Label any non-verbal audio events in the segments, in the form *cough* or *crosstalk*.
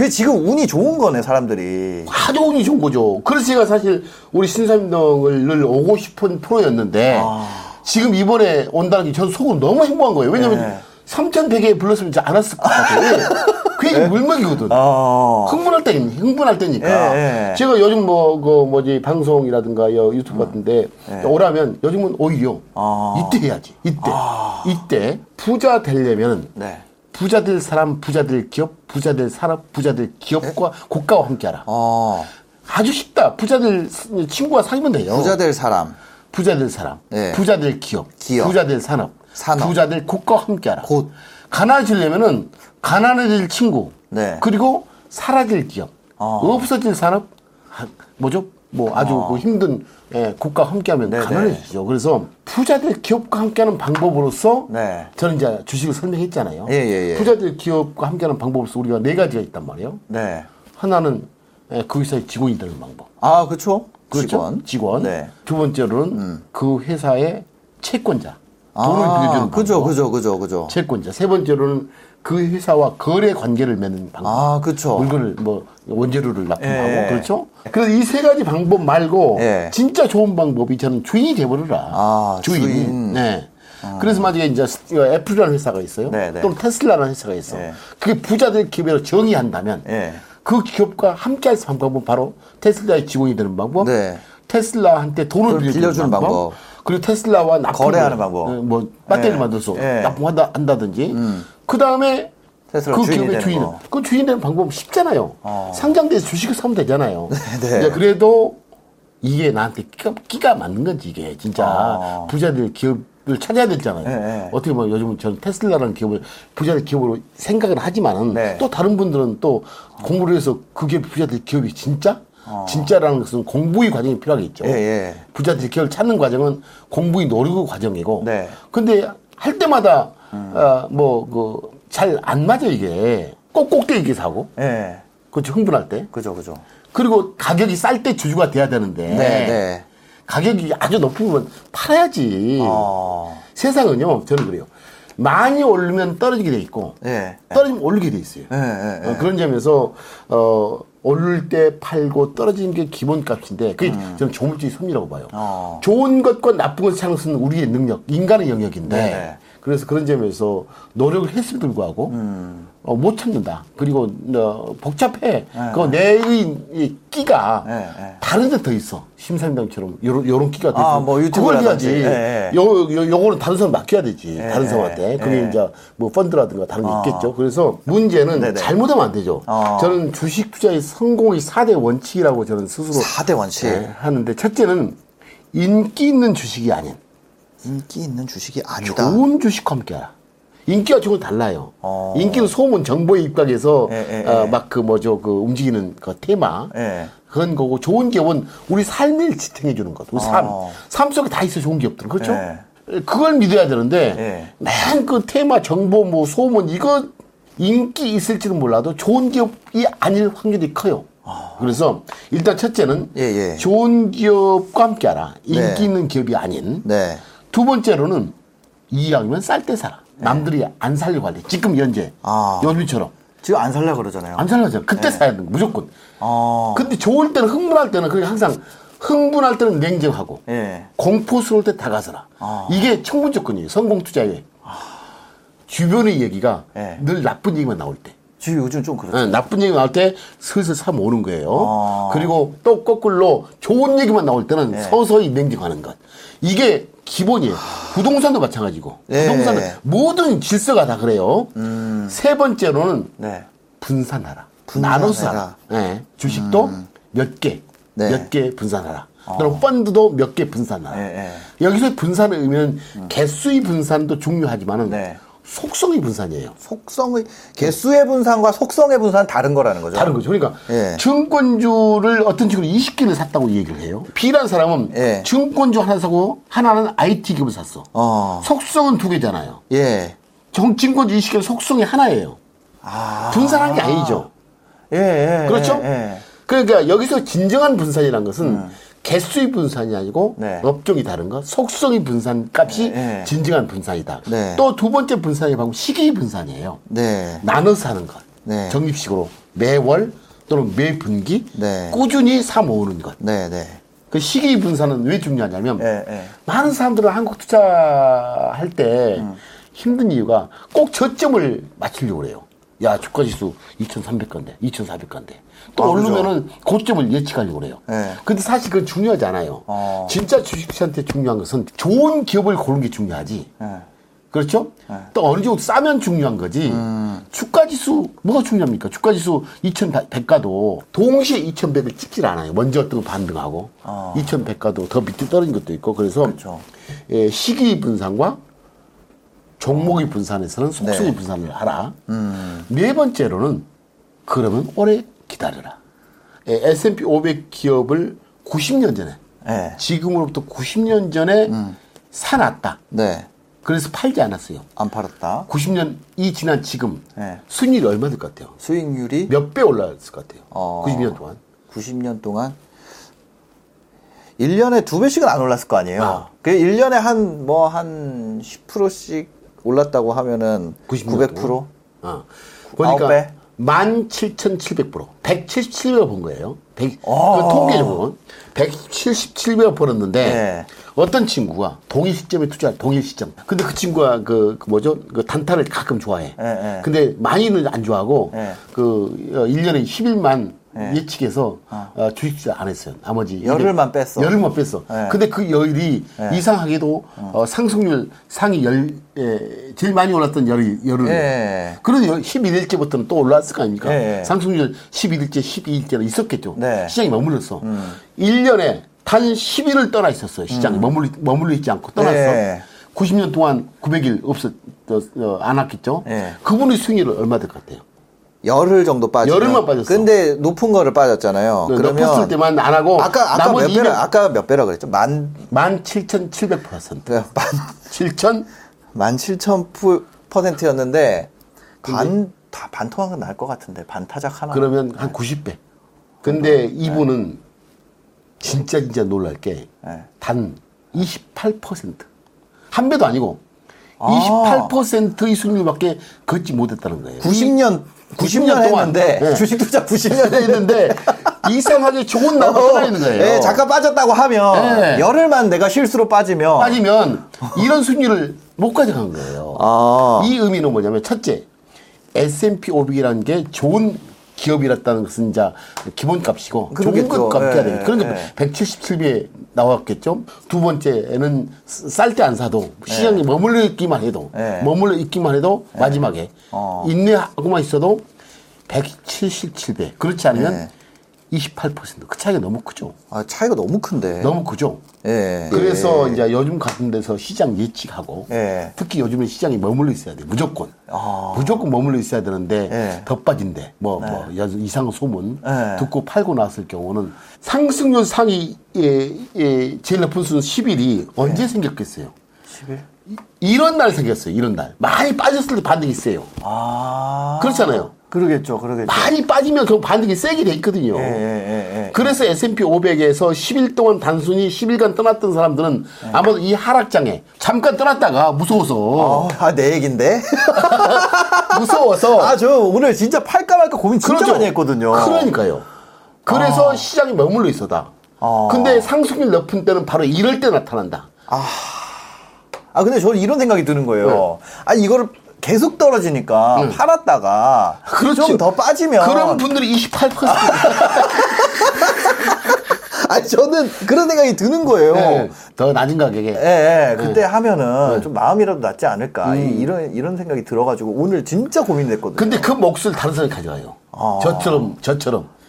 그 지금 운이 좋은 거네 사람들이. 아주 운이 좋은 거죠. 그래서 제가 사실 우리 신사임당을 늘 오고 싶은 프로였는데 아. 지금 이번에 온다는 게 저는 속으로 너무 행복한 거예요. 왜냐면 네. 3,100에 불렀으면 이제 안 왔을 것 같아요. *laughs* 그게 물먹이거든. 어. 흥분할 때, 흥분할 때니까. 예, 예. 제가 요즘 뭐, 그, 뭐지, 방송이라든가 여- 유튜브 같은데, 오라면 요즘은 오히려 음. 아. 이때 해야지. 이때. 이때 부자 되려면 네. 부자 될 사람, 부자 될 기업, 부자 될 산업, 부자 될 기업과 국가와 함께 하라. 어. 아주 쉽다. 부자 될 친구와 사귀면 돼요. 부자 될 사람. 부자 될 사람, 예. 부자 될 기업, 기업. 부자 될 산업, 산업. 부자 될 국가와 함께하라. 곧. 가난해지려면은 가난해질 친구, 네. 그리고 사라질 기업, 어. 없어질 산업, 하- 뭐죠? 뭐 아주 어. 그 힘든 예, 국가와 함께하면 네네. 가난해지죠. 그래서 부자 될 기업과 함께하는 방법으로서 네. 저는 이제 주식을 설명했잖아요. 예, 예, 예. 부자 될 기업과 함께하는 방법으로서 우리가 네 가지가 있단 말이에요. 네. 하나는 예, 그 회사의 직원이 되는 방법. 아, 그렇죠. 그렇죠? 직원. 직원. 네. 두 번째로는 그 회사의 채권자. 돈을 아, 빌려주는 그죠. 그죠, 그죠, 그죠. 채권자. 세 번째로는 그 회사와 거래 관계를 맺는 방법. 아, 그쵸. 물건을 뭐 원재료를 납품하고 예. 그렇죠. 그래서 이 세 가지 방법 말고 예. 진짜 좋은 방법이 저는 주인이 돼버려라. 아, 주인. 아. 네. 그래서 만약에 이제 애플이라는 회사가 있어요. 네, 네. 또는 테슬라라는 회사가 있어. 예. 그게 부자들 기업으로 정의한다면 예. 그 기업과 함께할 수 있는 방법은 바로 테슬라의 직원이 되는 방법, 네. 테슬라한테 돈을 돈을 빌려주는, 빌려주는 방법, 방법. 그리고 테슬라와 납품 거래하는 방법. 뭐 배터리 예. 만들어서 예. 납품한다 한다든지. 그 다음에 테슬라 그 기업의 주인은 거. 그 주인 되는 방법은 쉽잖아요. 어. 상장돼서 주식을 사면 되잖아요. *laughs* 네. 이제 그래도 이게 나한테 끼가, 끼가 맞는 건지 이게 진짜 어. 부자들 기업을 찾아야 되잖아요. 네, 네. 어떻게 보면 요즘은 저는 테슬라라는 기업을 부자들 기업으로 생각을 하지만은 네. 또 다른 분들은 또 공부를 해서 그게 부자들 기업이 진짜? 진짜라는 것은 공부의 과정이 필요하겠죠. 어. 예, 예. 부자들 기업을 찾는 과정은 공부의 노력 과정이고. 네. 근데 할 때마다 어, 뭐그 잘 안 맞아 이게 꼭 꼭대기 사고 예. 그렇죠 흥분할 때 그죠, 그죠. 그리고 가격이 쌀 때 주주가 돼야 되는데 네, 네. 가격이 아주 높으면 팔아야지 어. 세상은요 저는 그래요 많이 오르면 떨어지게 돼 있고 예. 떨어지면 오르게 돼 있어요 예, 예, 예. 어, 그런 점에서 어 오를 때 팔고 떨어지는 게 기본값인데 그게 저는 조물주의 섭리라고 봐요. 음. 어. 좋은 것과 나쁜 것을 것은 우리의 능력, 인간의 영역인데 네네. 그래서 그런 점에서 노력을 했음에도 불구하고 음. 어, 못 찾는다. 그리고 어, 복잡해. 그 내의 이 끼가 네, 네. 다른 데 더 있어. 심사임당처럼 요런 요런 끼가 더 아, 있어. 뭐 그걸. 해야지. 예, 예. 요, 요 요거는 다른 사람 맡겨야 되지. 예, 다른 사람한테. 그게 예. 이제 뭐 펀드라든가 다른 게 어. 있겠죠. 그래서 문제는. 잘못하면 안 되죠. 어. 저는 주식 투자의 성공의 4대 원칙이라고 저는 스스로 4대 원칙. 예, 하는데 첫째는 인기 있는 주식이 아닌 인기 있는 주식이 아니다. 좋은 주식과 함께하라. 인기와 건 달라요. 어. 인기는 소문, 정보에 입각해서 예, 예, 어, 예. 막그 뭐죠 그 움직이는 그 테마 예. 그런 거고 좋은 기업은 우리 삶을 지탱해 주는 것. 우리 삶, 어. 삶 속에 다 있어 좋은 기업들은 그렇죠. 예. 그걸 믿어야 되는데 예. 맨그 테마, 정보, 뭐 소문 이거 인기 있을지는 몰라도 좋은 기업이 아닐 확률이 커요. 그래서 일단 첫째는 예, 예. 좋은 기업과 함께하라. 인기 네. 있는 기업이 아닌 네. 두 번째로는 이왕이면 쌀 때 사라. 남들이 안 살려고 할 때. 지금 현재. 아. 요즘처럼. 지금 안 살려 그러잖아요. 안 살려잖아. 그때 사야 돼. 무조건. 어. 근데 좋을 때는 흥분할 때는 그게 항상 흥분할 때는 냉정하고 예. 공포스러울 때 다가서라. 아. 이게 청문 조건이에요. 성공 투자의. 주변의 얘기가 예. 늘 나쁜 얘기만 나올 때. 지금 요즘 좀 그렇죠. 어, 나쁜 얘기 나올 때 슬슬 사면 오는 거예요. 아. 그리고 또 거꾸로 좋은 얘기만 나올 때는 네. 서서히 냉정하는 것. 이게 기본이에요. 부동산도 마찬가지고. 네. 부동산은 모든 질서가 다 그래요. 세 번째로는 네. 분산하라. 나눠서 하라. 네. 주식도 몇 개, 네. 몇개 분산하라. 그리고 펀드도 몇 개 분산하라. 여기서 분산을 의미는 개수의 분산도 중요하지만은 네. 속성의 분산이에요. 속성의 개수의 분산과 속성의 분산은 다른 거라는 거죠. 다른 거죠. 그러니까 예. 증권주를 어떤 식으로 20개를 샀다고 얘기를 해요. B라는 사람은 예. 증권주 하나 사고 하나는 IT 기업을 샀어. 어. 속성은 두 개잖아요. 예. 정 증권주 20개는 속성이 하나예요. 아. 분산한 게 아니죠. 예, 예. 그렇죠? 예, 예. 그러니까 여기서 진정한 분산이라는 것은 개수의 분산이 아니고 음. 네. 업종이 다른 것, 속성의 분산 값이 네. 진정한 분산이다. 네. 또두 번째 분산이 방금 시기의 분산이에요. 네. 나눠서 하는 것. 네. 적립식으로 매월 또는 매 분기 네. 꾸준히 사 모으는 것. 네, 네. 그 시기 분산은 왜 중요하냐면 예, 예. 많은 사람들은 한국 투자할 때 음. 힘든 이유가 꼭 저점을 맞추려고 그래요. 야, 주가 지수 2,300건데, 2,400건데. 또 아, 오르면은 고점을 예측하려고 그래요. 예. 근데 사실 그건 중요하지 않아요. 어. 진짜 주식시한테 중요한 것은 좋은 기업을 고르는 게 중요하지. 예. 그렇죠? 또 어느 정도 싸면 중요한 거지. 음. 주가 지수 뭐가 중요합니까? 주가 지수 2,100가도 동시에 2,100을 찍질 않아요. 먼저 뜨고 반등하고 어. 2,100가도 더 밑에 떨어진 것도 있고 그래서 그렇죠. 예, 시기 분산과 종목의 분산에서는 속성의 네. 분산을 하라. 음. 네 번째로는 그러면 오래 기다려라. 예, S&P 500 기업을 90년 전에 예. 지금으로부터 90년 전에 음. 사놨다. 네. 그래서 팔지 않았어요. 안 팔았다. 90년이 지난 지금 네. 순위율이 얼마 될 것 같아요? 수익률이 몇 배 올랐을 것 같아요? 어. 90년 동안. 90년 동안 1년에 두 배씩은 안 올랐을 거 아니에요. 아. 그 1년에 한 뭐 한 10%씩 올랐다고 하면은 90년 900%? 동안? 어. 보니까 배? 17,700%. 177배 번 거예요. 100, 어. 그 통계적으로 177배 벌었는데 네. 어떤 친구가 동일 시점에 투자 동일 시점. 근데 그 친구가 그, 그 뭐죠? 그 단타를 가끔 좋아해. 네, 네. 근데 많이는 안 좋아하고 네. 그 1년에 10일만 네. 예측해서 어, 주식 투자 안 했어요. 나머지 열흘만 뺐어. 열흘만 뺐어. 네. 근데 그 열이 네. 이상하게도 어, 상승률 상위 열 에, 제일 많이 올랐던 열이 열을 네. 그래도 11일째부터는 또 올라왔을 거 아닙니까? 네. 상승률 11일째, 12일째는 있었겠죠. 네. 음. 시장이 머물렀어. 1년에 단 10일을 떠나 있었어요. 시장이 머물러, 머물러 있지 않고 떠났어. 네. 90년 동안 900일 없었, 어, 어, 안 왔겠죠. 네. 그분의 수익률은 얼마 될 것 같아요? 열흘 정도 빠지면 열흘만 빠졌어. 근데 높은 거를 빠졌잖아요. 그 그러면 때만 안 하고 아까 아까 몇 배라 200 아까 몇 배라 그랬죠? 만 17,700%. 그, 만 7,000? 만 칠천 퍼센트였는데 반 다 반토막은 날 것 같은데 반 타작 하나. 그러면 한 90배. 근데 이분은 진짜 진짜 놀랄 게 네. 단 28%. 한 배도 아니고 아. 28%의 수익률밖에 걷지 못했다는 거예요. 90년 90년, 90년 동안. 했는데 네. 주식 투자 90년 했는데 *laughs* 이상하게 좋은 날만 떠나 있는 거예요. 예, 잠깐 빠졌다고 하면 네. 열흘만 내가 실수로 빠지면 빠지면 이런 수익률을 못 가져간 거예요. 아. 이 의미는 뭐냐면 첫째 S&P 500이라는 게 좋은 기업이랐다는 것은 이제 기본값이고 그러겠죠. 좋은 것 값해야 예, 되겠죠. 그러니까 예. 177배에 나왔겠죠. 두 번째는 쌀 때 안 사도 시장에 머물러 있기만 해도 예. 머물러 있기만 해도 마지막에 어. 인내하고만 있어도 177배. 그렇지 않으면 예. 28%그 차이가 너무 크죠. 아, 차이가 너무 큰데. 너무 크죠. 예. 그래서 이제 요즘 같은 데서 시장 예측하고 예. 특히 요즘은 시장이 머물러 있어야 돼 무조건 아. 무조건 머물러 있어야 되는데 예. 더 빠진대 뭐, 뭐 이상한 소문 예. 듣고 팔고 나왔을 경우는 상승률 상위 에, 에, 제일 높은 수는 10일이 언제 생겼겠어요 10일? 이런 날 생겼어요 이런 날 많이 빠졌을 때 반등이 세요 아. 그렇잖아요. 그러겠죠. 그러겠죠. 많이 빠지면 그 반등이 세게 돼 있거든요 예, 예, 예, 예. 그래서 S&P 500에서 10일 동안 단순히 10일간 떠났던 사람들은 네. 아마도 이 하락장에 잠깐 떠났다가 무서워서 어, 아, 내 얘긴데? *laughs* 무서워서 아, 저 오늘 진짜 팔까 말까 고민 진짜 그렇죠. 많이 했거든요. 그러니까요. 그래서 시장이 머물러 있어다. 아. 근데 상승률 높은 때는 바로 이럴 때 나타난다. 아, 근데 저는 이런 생각이 드는 거예요. 아, 이거를 계속 떨어지니까 팔았다가 그렇지. 좀더 빠지면 그런 분들이 28%. *laughs* 아니 저는 그런 생각이 드는 거예요. 네, 더 낮은 가격에. 예, 예. 그때 하면은 좀 마음이라도 낫지 않을까. 이- 이런, 이런 생각이 들어가지고 오늘 진짜 고민됐거든요. 근데 그 몫을 다른 사람이 가져가요. 아. 저처럼, 저처럼. *laughs*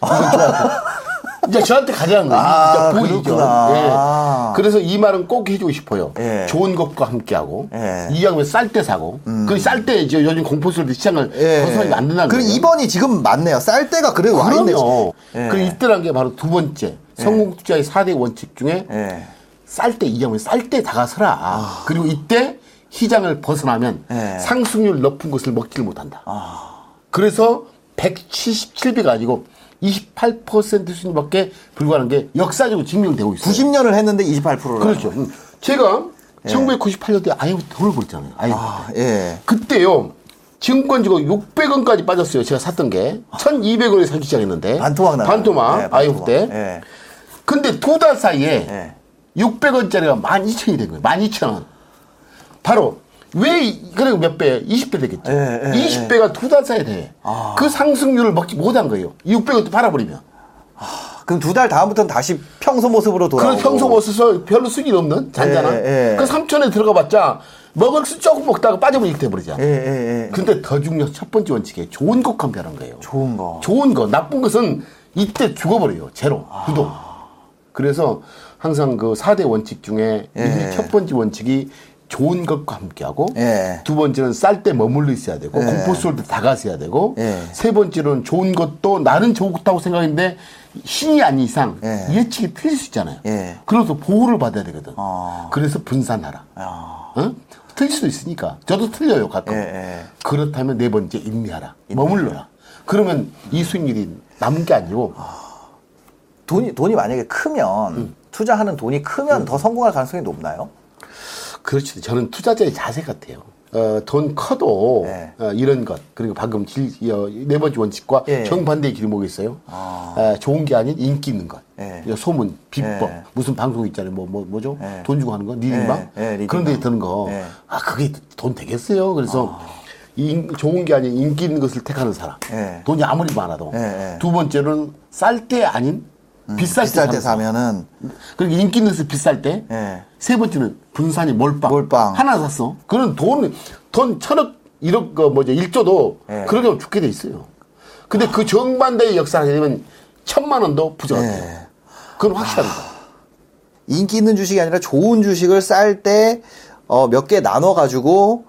이제 저한테 가져간 거예요. 아, 보이죠. 예. 그래서 이 말은 꼭 해주고 싶어요. 예. 좋은 것과 함께하고. 예. 이왕이면 쌀 때 사고. 그쌀 때 이제 요즘 공포스러운 시장을 예. 된다는 그리고 거예요. 2번이 지금 맞네요. 쌀 때가 그래도 와 있네. 그럼요. 예. 이때란 게 바로 두 번째. 성공 투자의 4대 원칙 중에 예. 쌀때 이왕이면 쌀 때 다가서라. 그리고 이때 시장을 벗어나면 예. 상승률 높은 것을 먹지를 못한다. 그래서 177배가 아니고 28% 수준밖에 불과한 게 역사적으로 증명되고 있어요. 90년을 했는데 28%를. 그렇죠. 음. 제가 1998년도에 IMF 돈을 벌었잖아요. IMF. 아, 예. 그때요. 증권지가 600원까지 빠졌어요. 제가 샀던 게. 1200원에 사기 시작했는데. 반토막 나. 반토막. 네, IMF 때. 예. 근데 두 달 사이에 예. 600원짜리가 12,000원이 된 거예요. 12,000원. 바로 왜 이- 그리고 몇 배? 20배 되겠죠. 예, 예, 20배가 두 달 사이에 돼. 그 상승률을 먹지 못한 거예요. 600원 팔아버리면. 그럼 두 달 다음부터는 다시 평소 모습으로 돌아오고. 그런 평소 모습에서 별로 수익이 없는 잔잔한. 예, 예. 그 3천에 들어가 봤자 먹을 수 조금 먹다가 빠져버리게 돼버리잖아. 예, 예, 예. 근데 더 중요한 첫 번째 원칙에 좋은 것만 변한 거예요. 좋은 거. 좋은 거, 나쁜 것은 이때 죽어버려요. 제로, 부동. 그래서 항상 그 4대 원칙 중에 예. 이첫 번째 원칙이 좋은 것과 함께하고 예. 두 번째는 쌀 때 머물러 있어야 되고 공포 쏠때 다가서야 되고 예. 세 번째로는 좋은 것도 나는 좋다고 생각했는데 신이 아닌 이상 예. 예측이 틀릴 수 있잖아요. 예. 그래서 보호를 받아야 되거든. 아. 그래서 분산하라. 아. 어? 틀릴 수도 있으니까. 저도 틀려요, 가끔. 예, 예. 그렇다면 네 번째 인내하라. 머물러라. 그러면 이 수익률이 남은 게 아니고 돈이 돈이 만약에 크면 음. 투자하는 돈이 크면 더 성공할 가능성이 높나요? 그렇지. 저는 투자자의 자세 같아요. 어, 돈 커도 네. 어, 이런 것 그리고 방금 질, 어, 네 번째 원칙과 예. 정반대의 길이 뭐겠어요? 어, 좋은 게 아닌 인기 있는 것. 예. 이 소문, 비법, 예. 무슨 방송 있잖아요. 뭐, 뭐, 뭐죠? 예. 돈 주고 하는 거? 리딩방? 예, 예, 리딩방. 그런 데 드는 거. 예. 아, 그게 돈 되겠어요? 그래서 인- 좋은 게 아닌 인기 있는 것을 택하는 사람. 예. 돈이 아무리 많아도. 예, 예. 두 번째로는 쌀 때 아닌 비쌀, 비쌀 때. 사면은 그리고 인기 있는 것을 비쌀 때. 예. 세 번째는 분산이 몰빵. 몰빵. 하나 샀어. 그런 돈, 돈 천억, 일억, 그 뭐죠, 일조도 예. 하면 죽게 돼 있어요. 근데 그 정반대의 역사를 하게 되면 천만 원도 부족하다. 예. 요 그건 확실합니다. 인기 있는 주식이 아니라 좋은 주식을 쌀 때 어, 몇 개 나눠 가지고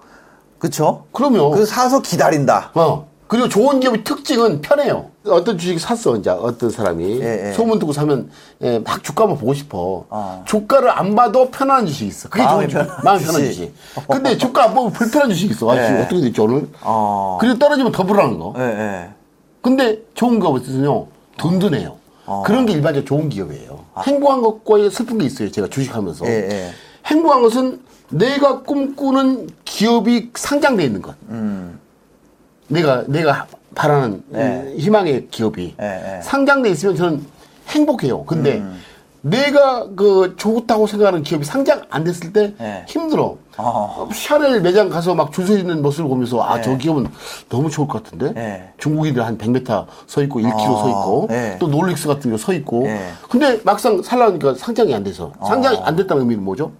그쵸? 그럼요. 그 사서 기다린다. 어. 그리고 좋은 기업의 특징은 편해요. 어떤 주식 샀어, 이제 어떤 사람이. 예, 예. 소문 듣고 사면, 예, 막 주가만 보고 싶어. 어. 주가를 안 봐도 편안한 주식 이 있어. 그게 마음이 좋은 주식. 편한 마음이 편한 주식. 주식. 근데 주가 안 보면 불편한 주식 이 있어. 아, 예. 지금 어떻게 됐지, 오늘? 어. 그리고 떨어지면 더 불안한 거. 예, 예. 근데 좋은 거 있으면요. 든든해요. 어. 그런 게 일반적으로 좋은 기업이에요. 행복한 것과 슬픈 게 있어요. 제가 주식하면서. 아. 예, 예. 행복한 것은 내가 꿈꾸는 기업이 상장돼 있는 것. 음. 내가 내가 바라는 네. 이 희망의 기업이 네, 네. 상장돼 있으면 저는 행복해요. 근데 음. 내가 그 좋다고 생각하는 기업이 상장 안 됐을 때 네. 힘들어. 어. 샤넬 매장 가서 막 줄 서 있는 모습을 보면서 아, 네. 저 기업은 너무 좋을 것 같은데? 네. 중국인들 한 100m 서 있고 1km 서 있고 네. 또 롤렉스 같은 거 서 있고 네. 근데 막상 살라니까 상장이 안 돼서 상장이 안 됐다는 의미는 뭐죠?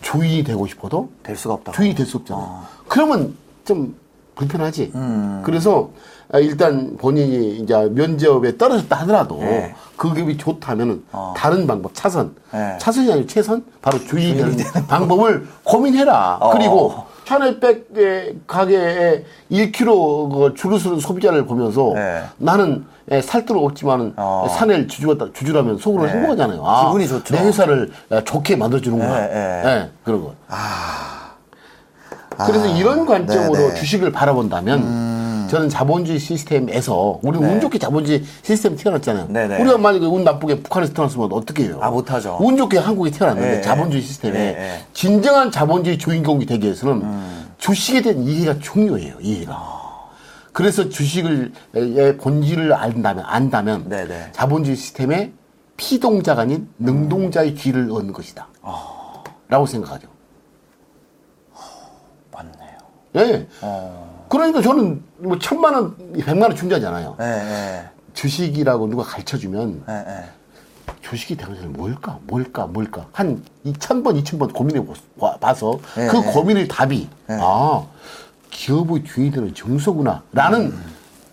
주인이 되고 싶어도 될 수가 없다. 주인이 될 수 없잖아. 그러면 좀 불편하지. 음. 그래서 아, 일단 본인이 이제 면접에 떨어졌다 하더라도 네. 그 기업이 좋다면은 다른 방법 차선, 네. 차선이 아니고 최선, 바로 주인이 되는 방법을 고민해라. 어. 그리고 샤넬백 가게에 1kg 그 줄을 서는 소비자를 보면서 네. 나는 예, 살도록 없지만은 어. 샤넬 주주가 주주라면 속으로 네. 행복하잖아요. 아, 기분이 좋죠. 내 회사를 예, 좋게 만들어주는구나. 예, 그런 거. 그래서 이런 관점으로 네네. 음. 주식을 바라본다면 저는 자본주의 시스템에서 우리 운 좋게 자본주의 시스템 태어났잖아요. 네. 네네. 우리가 만약에 운 나쁘게 북한에서 태어났으면 어떻게 해요? 아, 못하죠. 운 좋게 한국에 태어났는데 네, 자본주의 시스템에 네, 네. 진정한 자본주의 주인공이 되기 위해서는 음. 주식에 대한 이해가 중요해요. 이해가. 그래서 주식을 의 본질을 안다면 안다면 네네. 자본주의 시스템의 피동자가 아닌 능동자의 귀를 얻는 것이다. 라고 생각하죠. 맞네요. 예. 어. 그러니까 저는 뭐 천만 원, 백만 원 중자잖아요. 예, 예. 주식이라고 누가 가르쳐 주면 예, 예. 주식이 당연히 뭘까, 뭘까, 뭘까 한 2천 번, 2천 번 고민해 보- 봐- 봐서 네, 그 네. 고민의 답이 네. 아 기업의 되는 정서구나라는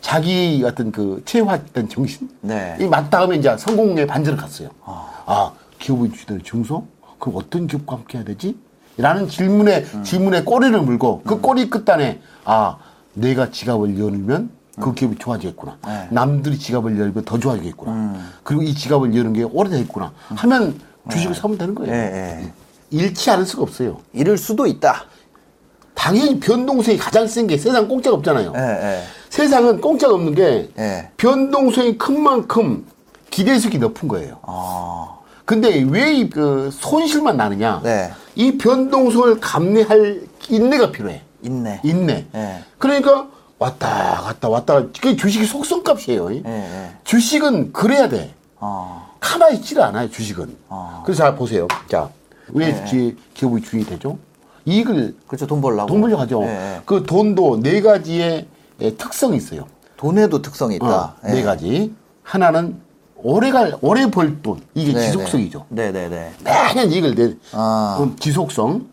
자기 어떤 그 체화된 정신 네. 이 맞닿으면 이제 성공의 반전을 갔어요. 아 기업의 주인이 되는 정서? 그럼 어떤 기업과 함께 해야 되지? 라는 질문에 질문에 꼬리를 물고 그 꼬리 끝단에 아 내가 지갑을 열면 그 기업이 좋아지겠구나. 네. 남들이 지갑을 열면 더 좋아지겠구나. 그리고 이 지갑을 여는 게 오래되겠구나. 하면 주식을 사면 되는 거예요. 예, 예. 잃지 않을 수가 없어요. 잃을 수도 있다. 당연히 변동성이 가장 센 게 세상 공짜가 없잖아요. 예, 예. 세상은 공짜가 없는 게 예. 변동성이 큰 만큼 기대수익이 높은 거예요. 아. 근데 왜 이 그 손실만 나느냐? 네. 이 변동성을 감내할 인내가 필요해. 있네. 있네. 예. 그러니까 왔다 갔다 왔다. 그게 주식이 속성값이에요. 예, 예. 주식은 그래야 돼. 어. 가만히 있지를 않아요, 주식은. 어. 그래서 자, 보세요. 자, 왜 네. 기, 기업의 주인이 되죠? 이익을 그렇죠. 돈 벌라고. 돈 벌려 하죠. 예, 예. 그 돈도 네 가지의 예, 특성이 있어요. 돈에도 특성이 있다. 어, 네 예. 가지. 하나는 오래갈, 오래 벌 돈. 이게 네, 지속성이죠. 네, 네, 네. 매년 이익을 내. 아. 그럼 지속성.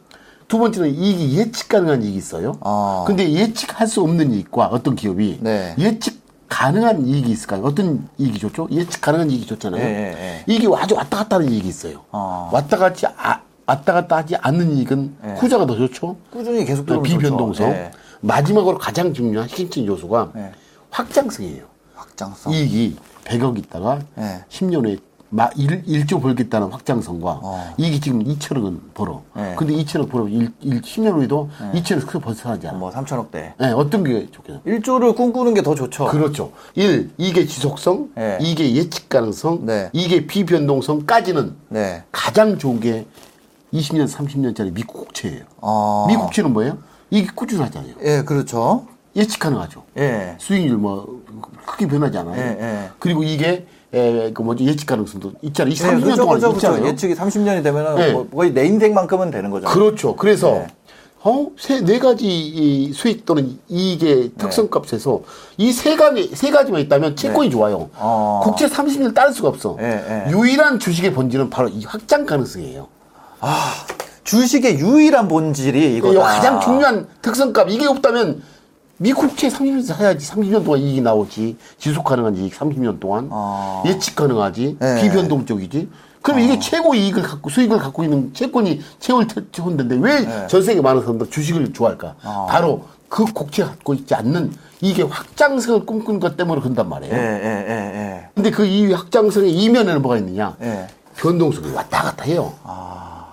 두 번째는 이익이 예측 가능한 이익이 있어요. 아. 근데 예측할 수 없는 이익과 어떤 기업이 네. 예측 가능한 이익이 있을까요? 어떤 이익이 좋죠? 예측 가능한 이익이 좋잖아요. 예, 예, 예. 이익이 아주 왔다 갔다 하는 이익이 있어요. 아. 왔다 갔지, 아, 왔다 갔다 하지 않는 이익은 예. 후자가 더 좋죠. 꾸준히 계속 들어오면 비변동성. 좋죠. 예. 마지막으로 가장 중요한 핵심 요소가 예. 확장성이에요. 확장성. 이익이 100억 있다가 예. 10년에 마 1, 1조 벌겠다는 확장성과 어. 이익이 지금 2천억 원 벌어. 예. 근데 2천억 벌어 1, 1, 10년 후에도 2천억 크게 벗어나지 않아. 뭐 3천억대. 예, 어떤 게 좋겠어요? 1조를 꿈꾸는 게 더 좋죠. 그렇죠. 1. 이게 지속성, 예. 이게 예측 가능성, 네. 이게 비변동성까지는 네. 가장 좋은 게 20년, 30년짜리 미국 국채예요. 어. 미국 국채는 뭐예요? 이게 꾸준하잖아요. 예, 그렇죠. 예측 가능하죠. 예. 수익률 뭐 크게 변하지 않아요. 예, 예. 그리고 이게 에, 그 뭐지 예측 가능성도 있잖아요. 이 예, 30년 그렇죠, 동안 그렇죠, 있잖아요. 그렇죠. 예측이 30년이 되면은 예. 뭐 거의 내 인생만큼은 되는 거죠. 그렇죠. 그래서 네. 어, 세, 네 가지 이 수익 또는 이익의 특성값에서 이 세 가지, 세 가지만 있다면 채권이 좋아요. 네. 어. 국채 30년 따를 수가 없어. 예, 예. 유일한 주식의 본질은 바로 이 확장 가능성이에요. 주식의 유일한 본질이 이거 이거다. 가장 중요한 특성값. 이게 없다면 미국채 30년 사야지. 30년 동안 이익이 나오지. 지속 가능한 이익 30년 동안. 어. 예측 가능하지. 예. 비변동적이지. 그럼 이게 최고 이익을 갖고 수익을 갖고 있는 채권이 최고를 채권인데 왜 예. 전 세계 많은 사람들 주식을 좋아할까? 어. 바로 그 국채가 갖고 있지 않는 이게 확장성을 꿈꾸는 것 때문에 그런단 말이에요. 예, 예, 예, 예. 근데 그 이 확장성의 이면에는 뭐가 있느냐? 예. 변동성이 왔다 갔다 해요.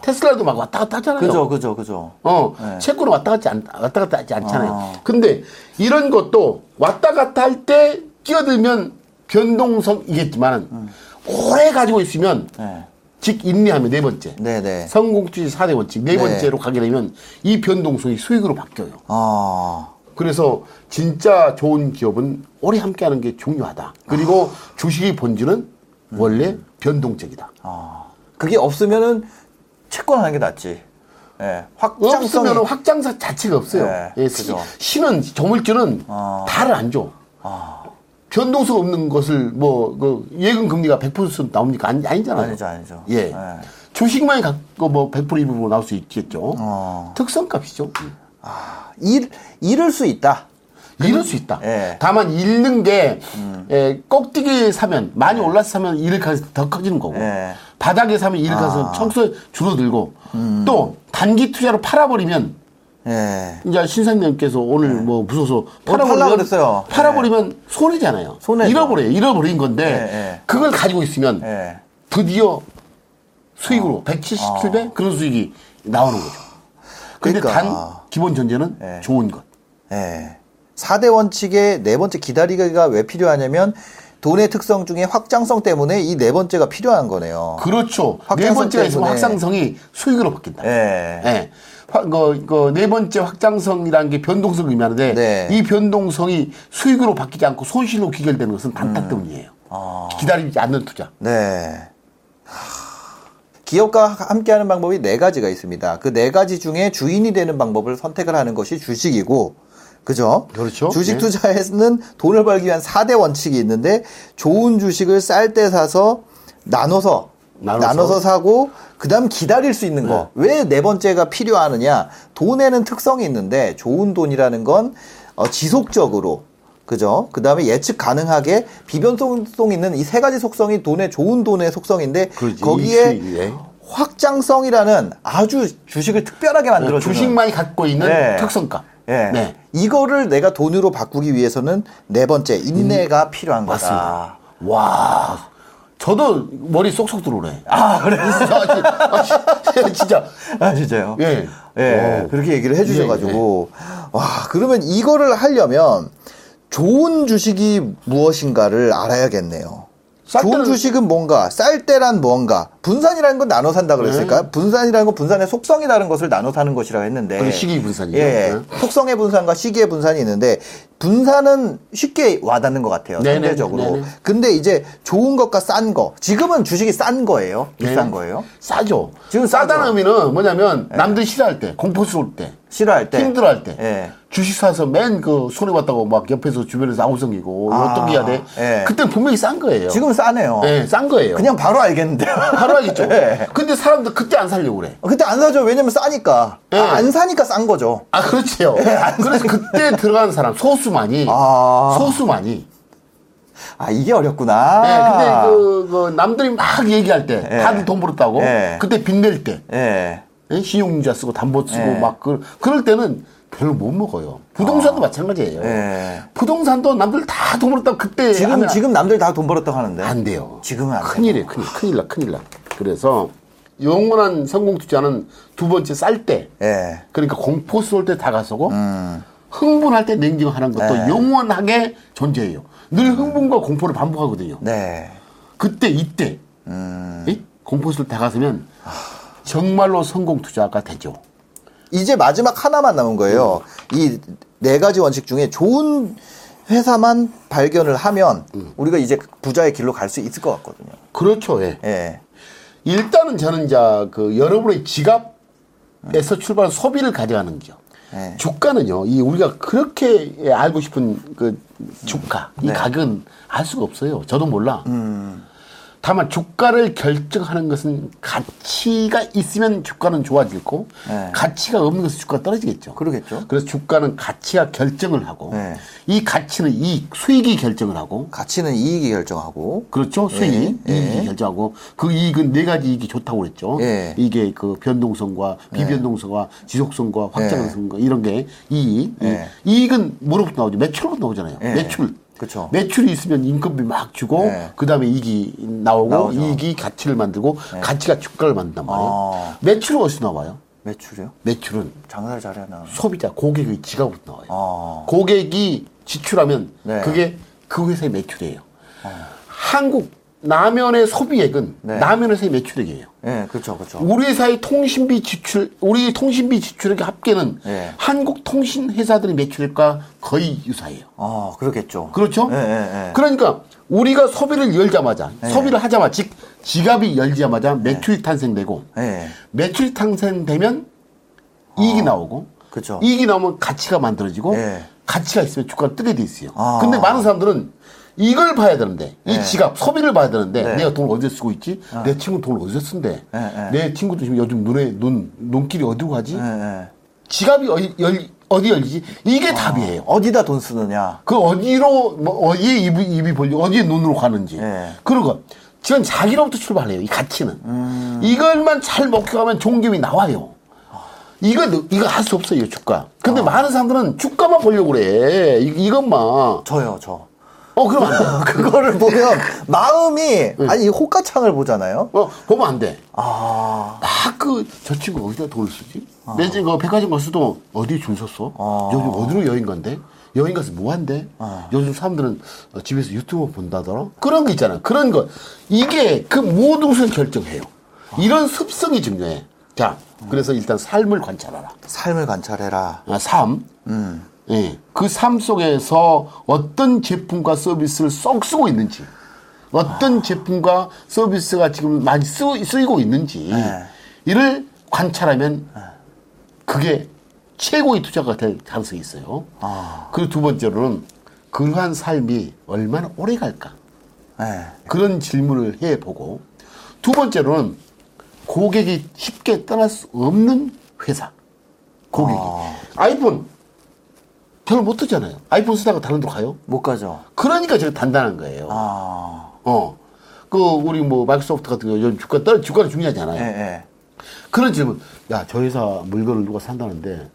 테슬라도 막 왔다 갔다 하잖아요. 아. 그죠, 그죠, 그죠. 어, 네. 채권은 왔다 갔지 않, 왔다 갔다 하지 않잖아요. 어. 근데 이런 것도 왔다 갔다 할 때 끼어들면 변동성이겠지만 음. 오래 가지고 있으면 예. 즉 인내하면 네 번째. 네, 네. 성공주의 4대 원칙 네 네. 번째로 가게 되면 이 변동성이 수익으로 바뀌어요. 아. 그래서 진짜 좋은 기업은 오래 함께하는 게 중요하다. 그리고 주식의 본질은 원래 변동적이다. 아. 그게 없으면은 채권 하는 게 낫지. 예. 확장성이 없으면 확장사 자체가 없어요. 네, 예, 시- 그죠. 신은 조물주는 어. 달을 안 줘. 아. 변동성 없는 것을 뭐 그 예금 금리가 100% 나옵니까? 아니, 아니잖아요. 아니죠, 아니죠. 예. 예. 주식만 갖고 뭐 100% 2% 나올 수 있겠죠. 어. 특성값이죠. 잃, 잃을 수 있다. 잃을 수 있다. 예. 다만 잃는 게 예, 꼭대기에 사면 많이 올라서 사면 잃을 가능성이 더 커지는 거고 예. 바닥에 사면 잃을 가능성은 아. 청소에 줄어들고 또 단기 투자로 팔아버리면 예. 이제 신사님께서 오늘 뭐 무서워서 팔라 그랬어요. 팔아버리면 손해잖아요. 손해죠. 잃어버려요. 잃어버린 건데 예, 예. 그걸 가지고 있으면 예. 드디어 수익으로 177배 그런 수익이 나오는 거죠. 근데 그러니까. 단 기본 전제는 예. 좋은 것. 예. 4대 원칙의 네 번째 기다리기가 왜 필요하냐면 돈의 특성 중에 확장성 때문에 이 네 번째가 필요한 거네요. 그렇죠. 네 확장성 번째가 있으면. 확장성이 수익으로 바뀐다. 예. 예. 화- 그, 그, 네 번째 확장성이라는 게 변동성을 의미하는데, 네. 이 변동성이 수익으로 바뀌지 않고 손실로 귀결되는 것은 단타 음. 때문이에요. 아. 기다리지 않는 투자. 네. 기업과 함께하는 방법이 네 가지가 있습니다. 그 네 가지 중에 주인이 되는 방법을 선택을 하는 것이 주식이고, 그죠? 그렇죠. 주식 네. 투자에는 돈을 벌기 위한 4대 원칙이 있는데, 좋은 주식을 쌀 때 사서 나눠서, 나눠서. 나눠서, 사고, 그 다음 기다릴 수 있는 거. 왜 네 번째가 필요하느냐? 돈에는 특성이 있는데, 좋은 돈이라는 건 어, 지속적으로, 그죠? 그 다음에 예측 가능하게 비변동성 있는 이 세 가지 속성이 돈의 좋은 돈의 속성인데 그렇지. 거기에 예. 확장성이라는 아주 주식을 특별하게 만들어주는 주식만이 갖고 있는 네. 특성값. 예. 네. 이거를 내가 돈으로 바꾸기 위해서는 네 번째 인내가 필요한 거다. 맞습니다. 와. 저도 머리 쏙쏙 들어오네. 아 그래? 아, 진- *laughs* 진짜. 아 진짜요? 예. 예, 오. 그렇게 얘기를 해주셔가지고 와 그러면 이거를 하려면 좋은 주식이 무엇인가를 알아야겠네요. 쌀 좋은 주식은 뭔가 쌀 때란 뭔가 분산이라는 건 나눠 산다 그랬을까? 분산이라는 건 분산의 속성이 다른 것을 나눠 사는 것이라고 했는데. 시기 분산이죠. 예. 네. 속성의 분산과 시기의 분산이 있는데 분산은 쉽게 와닿는 것 같아요. 네네, 상대적으로. 네네. 근데 이제 좋은 것과 싼 거. 지금은 주식이 싼 거예요. 비싼 네. 거예요. 싸죠. 지금 싸다는 싸죠. 의미는 뭐냐면 남들 싫어할 때, 공포스러울 때, 싫어할 때. 힘들어할 때, 예. 주식 사서 맨 그 손해 봤다고 막 옆에서 주변에서 아우성이고 아, 어떻게 해야 돼? 예. 그때는 분명히 싼 거예요. 지금은 싸네요. 예, 싼 거예요. 그냥 바로 알겠는데요. *laughs* 바로 알겠죠. 예. 근데 사람들 그때 안 살려고 그래. 그때 안 사죠. 왜냐면 싸니까. 예. 아, 안 사니까 싼 거죠. 아, 그렇죠. 그래서 그때 들어가는 사람 소수만이 아. 소수만이. 아, 이게 어렵구나. 예, 근데 그, 그 남들이 막 얘기할 때 예. 다들 돈 벌었다고 예. 그때 빚낼 때 예. 예, 신용자 쓰고 담보 쓰고 예. 막 그, 그럴 때는 별로 못 먹어요. 부동산도 마찬가지예요. 예. 부동산도 남들 다 돈 벌었다고 그때 지금, 지금 남들 다 돈 벌었다고 하는데. 안 돼요. 지금은 안 큰일이에요. 큰일, 큰일 나, 큰일 나. 그래서 영원한 성공 투자는 두 번째 쌀 때, 예. 그러니까 공포스러울 때 다가서고 음. 흥분할 때 냉정하는 것도 네. 영원하게 존재해요. 늘 흥분과 공포를 반복하거든요. 네. 그때 이때 음. 이? 공포스러울 때 다가서면 정말로 성공 투자가 되죠. 이제 마지막 하나만 남은 거예요. 이네 가지 원칙 중에 좋은 회사만 발견을 하면 음. 우리가 이제 부자의 길로 갈 수 있을 것 같거든요. 그렇죠. 예. 예. 일단은 저는 이제 그 여러분의 지갑에서 출발한 소비를 가져가는 거죠. 네. 주가는요, 이 우리가 그렇게 알고 싶은 그 주가, 이 네. 가격은 알 수가 없어요. 저도 몰라. 음. 다만 주가를 결정하는 것은 가치가 있으면 주가는 좋아지고 네. 가치가 없는 것은 주가가 떨어지겠죠. 그러겠죠. 그래서 주가는 가치가 결정을 하고 네. 이 가치는 이익, 수익이 결정을 하고 가치는 이익이 결정하고 그렇죠. 수익, 예, 이익이 예. 결정하고 그 이익은 네 가지 이익이 좋다고 그랬죠. 예. 이게 그 변동성과 비변동성과 지속성과 확장성과 이런 게 이익. 예. 이 이익은 뭐로부터 나오죠? 매출로부터 나오잖아요. 예. 매출. 그쵸. 매출이 있으면 인건비 막 주고 예. 그다음에 이익이 나오고 나오죠. 이익이 가치를 만들고 가치가 주가를 만든단 말이에요. 아. 매출은 어디서 나와요? 매출이요? 매출은 장사를 잘해야 소비자 고객의 지갑부터 나와요. 아. 고객이 지출하면 네. 그게 그 회사의 매출이에요. 한국 라면의 소비액은 네. 라면 회사의 매출액이에요. 예, 그렇죠, 그렇죠. 우리 회사의 통신비 지출, 우리 통신비 지출액의 합계는 네. 한국 통신 회사들의 매출액과 거의 유사해요. 아, 그렇겠죠. 그렇죠? 예, 예, 예. 그러니까 우리가 소비를 열자마자, 네. 소비를 하자마자, 즉 지갑이 열자마자 매출이 탄생되고 예. 매출이 탄생되면 이익이 나오고 아. 그쵸. 이익이 나오면 가치가 만들어지고 예. 가치가 있으면 주가가 뜨게 돼 있어요. 아. 근데 많은 사람들은 이걸 봐야 되는데 이 예. 지갑 소비를 봐야 되는데 네. 내가 돈을 어디서 쓰고 있지? 내 친구 돈을 어디서 쓴대? 내 친구도 지금 요즘 눈에 눈 눈길이 어디로 가지? 지갑이 어디, 열, 어디 열리지? 이게 답이에요. 어디다 돈 쓰느냐? 그 어디로 뭐 어디에 입이 입이 벌려 어디에 눈으로 가는지 예. 그런 거 지금 자기로부터 출발해요 이 가치는 음. 이걸만 잘 먹혀가면 종교이 나와요 이거 이거 할 수 없어요 주가 근데 많은 사람들은 주가만 보려고 그래 이, 이것만 저요, 저. 어 그럼 안 돼. *laughs* 그거를 보면 마음이 아니 이 호가창을 보잖아요. 어 보면 안 돼. 아, 막그 저 친구 어디다 돈을 쓰지? 내 지금 그 백화점 갔어도 어디 줄 섰어? 아. 요즘 어디로 여행 간대? 여행 가서 뭐 한대? 요즘 사람들은 어, 집에서 유튜브 본다더라? 그런 거 있잖아. 그런 거. 이게 그 모든 것을 결정해요. 이런 습성이 중요해. 자 그래서 일단 삶을 관찰하라. 삶을 관찰해라. 아, 삶 예, 그 삶 속에서 어떤 제품과 서비스를 쏙 쓰고 있는지, 어떤 제품과 서비스가 지금 많이 쓰, 쓰이고 있는지, 이를 관찰하면 그게 최고의 투자가 될 가능성이 있어요. 그리고 두 번째로는 그러한 삶이 얼마나 오래 갈까? 예. 그런 질문을 해보고, 두 번째로는 고객이 쉽게 떠날 수 없는 회사. 고객이. 아이폰, 별로 못 쓰잖아요. 아이폰 쓰다가 다른 데로 가요? 못 가죠. 그러니까 제가 단단한 거예요. 아, 어. 그, 우리 뭐, 마이크로소프트 같은 거 요즘 주가, 떨, 주가는 중요하잖아요. 예, 예. 그런 질문. 야, 저 회사 물건을 누가 산다는데,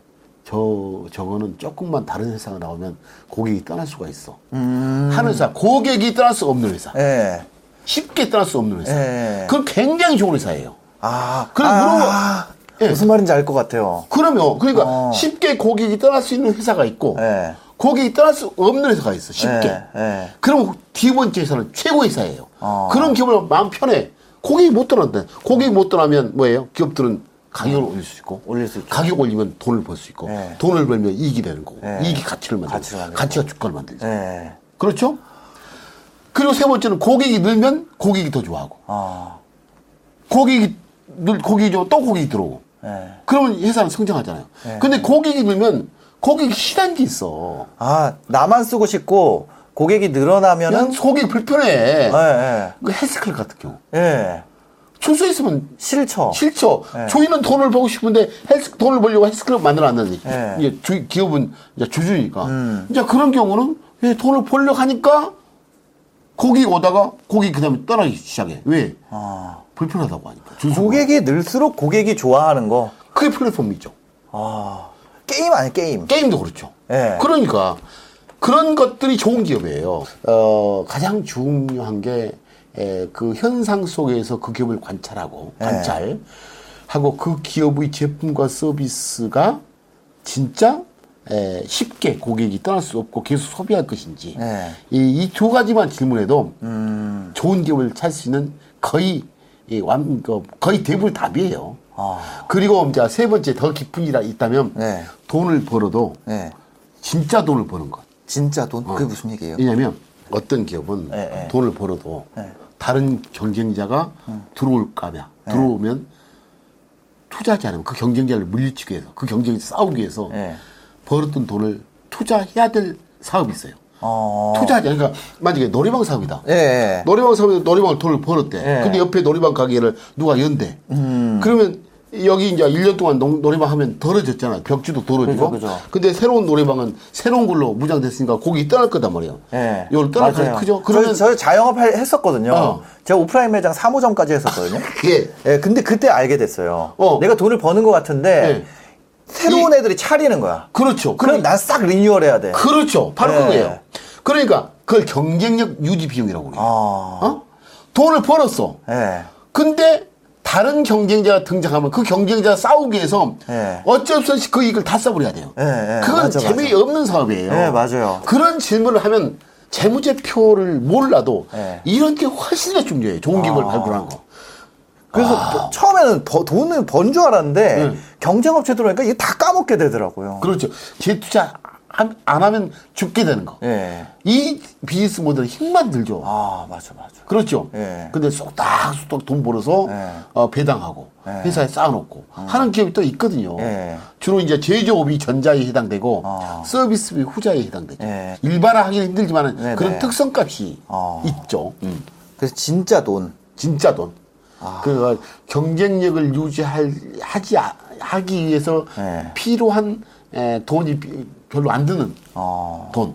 저, 저거는 조금만 다른 회사가 나오면 고객이 떠날 수가 있어. 하는 회사. 고객이 떠날 수 없는 회사. 예. 쉽게 떠날 수 없는 회사. 예. 그건 굉장히 좋은 회사예요. 아, 그럼 아, 예. 무슨 말인지 알 것 같아요. 그러면, 그러니까 어. 쉽게 고객이 떠날 수 있는 회사가 있고, 예. 고객이 떠날 수 없는 회사가 있어, 쉽게. 예, 예. 그럼 뒤 번째 회사는 최고 회사예요. 어. 그런 기업을 마음 편해. 고객이 못 떠난다. 고객이 못 떠나면 뭐예요? 기업들은 가격을 올릴 수 있고 올릴 수. 가격 올리면 돈을 벌 수 있고 네. 돈을 벌면 이익이 되는 거고 네. 이익이 가치를 만들고 만들고. 가치가 주가를 만들죠. 예. 그렇죠? 그리고 세 번째는 고객이 늘면 고객이 더 좋아하고 아. 고객이 늘 고객이 좋고 또 고객이 들어오고 예. 그러면 회사는 성장하잖아요. 네. 근데 고객이 늘면 고객이 싫어하는 게 있어. 아, 나만 쓰고 싶고 고객이 늘어나면은 고객이 불편해. 예, 예. 그 헬스클럽 같은 경우. 예. 줄서 있으면 싫죠. 싫죠. 네. 저희는 돈을 벌고 싶은데 헬스 돈을 벌려고 헬스클럽 만들어 놨는데 네. 이제 주, 기업은 이제 주주니까 음. 이제 그런 경우는 왜 돈을 벌려고 하니까 고객 오다가 고객 그다음에 떠나기 시작해. 왜? 아. 불편하다고 하니까. 주주가. 고객이 늘수록 고객이 좋아하는 거. 그게 플랫폼이죠. 아. 게임 아니에요, 게임. 게임도 그렇죠. 네. 그러니까 그런 것들이 좋은 기업이에요. 어, 가장 중요한 게 그 현상 속에서 그 기업을 관찰하고 네. 관찰하고 그 기업의 제품과 서비스가 진짜 에, 쉽게 고객이 떠날 수 없고 계속 소비할 것인지 네. 이두 가지만 질문해도 음. 좋은 기업을 찾을 수 있는 거의 이 완, 그 거의 대부분 답이에요. 아. 그리고 이제 세 번째 더 깊은 일이 있다면 네. 돈을 벌어도 예. 진짜 돈을 버는 것. 진짜 돈? 그게 무슨 얘기예요? 왜냐하면 어떤 기업은 네, 네. 돈을 벌어도 네. 다른 경쟁자가 들어올까봐 들어오면 투자하지 않으면 그 경쟁자를 물리치기 위해서 그 경쟁자 싸우기 위해서 네. 벌었던 돈을 투자해야 될 사업이 있어요. 어. 않으니까 그러니까 만약에 놀이방 사업이다. 예, 예. 놀이방 사업에서 놀이방을 돈을 벌었대. 예. 근데 옆에 놀이방 가게를 누가 연대. 음. 그러면 여기 이제 1년 동안 농- 놀이방 하면 덜어졌잖아. 벽지도 덜어지고. 그죠, 그죠. 근데 새로운 놀이방은 새로운 걸로 무장됐으니까 고기 떠날 거단 말이에요. 예. 이걸 떠날. 가능 크죠? 그러면 그러면 저, 저 자영업 할- 했었거든요. 어. 제가 오프라인 매장 3호점까지 했었거든요. *laughs* 예. 예, 근데 그때 알게 됐어요. 어. 내가 돈을 버는 것 같은데 예. 새로운 애들이 차리는 거야. 그렇죠. 그럼 난 싹 리뉴얼 해야 돼. 그렇죠. 바로 예. 그거예요. 그러니까 그걸 경쟁력 유지 비용이라고 그래요. 아. 어? 돈을 벌었어. 예. 근데 다른 경쟁자가 등장하면 그 경쟁자 싸우기 위해서 예. 어쩔 수 없이 그 이익을 다 써버려야 돼요. 예, 예. 그건 맞아, 재미없는 사업이에요. 예, 맞아요. 그런 질문을 하면 재무제표를 몰라도 예. 이런 게 훨씬 더 중요해요. 좋은 기업을 아. 발굴하는 거. 그래서 아. 버- 처음에는 버- 돈을 번 줄 알았는데 네. 경쟁업체 들어오니까 이게 다 까먹게 되더라고요. 그렇죠. 재투자 안, 안 하면 죽게 되는 거. 예. 이 비즈니스 모델은 힘만 들죠. 아, 맞아, 맞아. 그렇죠. 예. 근데 쏙닥쏙닥 돈 벌어서 예. 어, 배당하고 예. 회사에 쌓아놓고 하는 기업이 또 있거든요. 예. 주로 이제 제조업이 전자에 해당되고 아. 서비스업이 후자에 해당되죠. 예. 일반화 하기는 힘들지만 네네. 그런 특성값이 아. 있죠. 음. 그래서 진짜 돈. 진짜 돈. 아. 그 경쟁력을 유지할 하지 아- 하기 위해서 예. 필요한 에, 돈이 비- 별로 안 드는 어. 돈.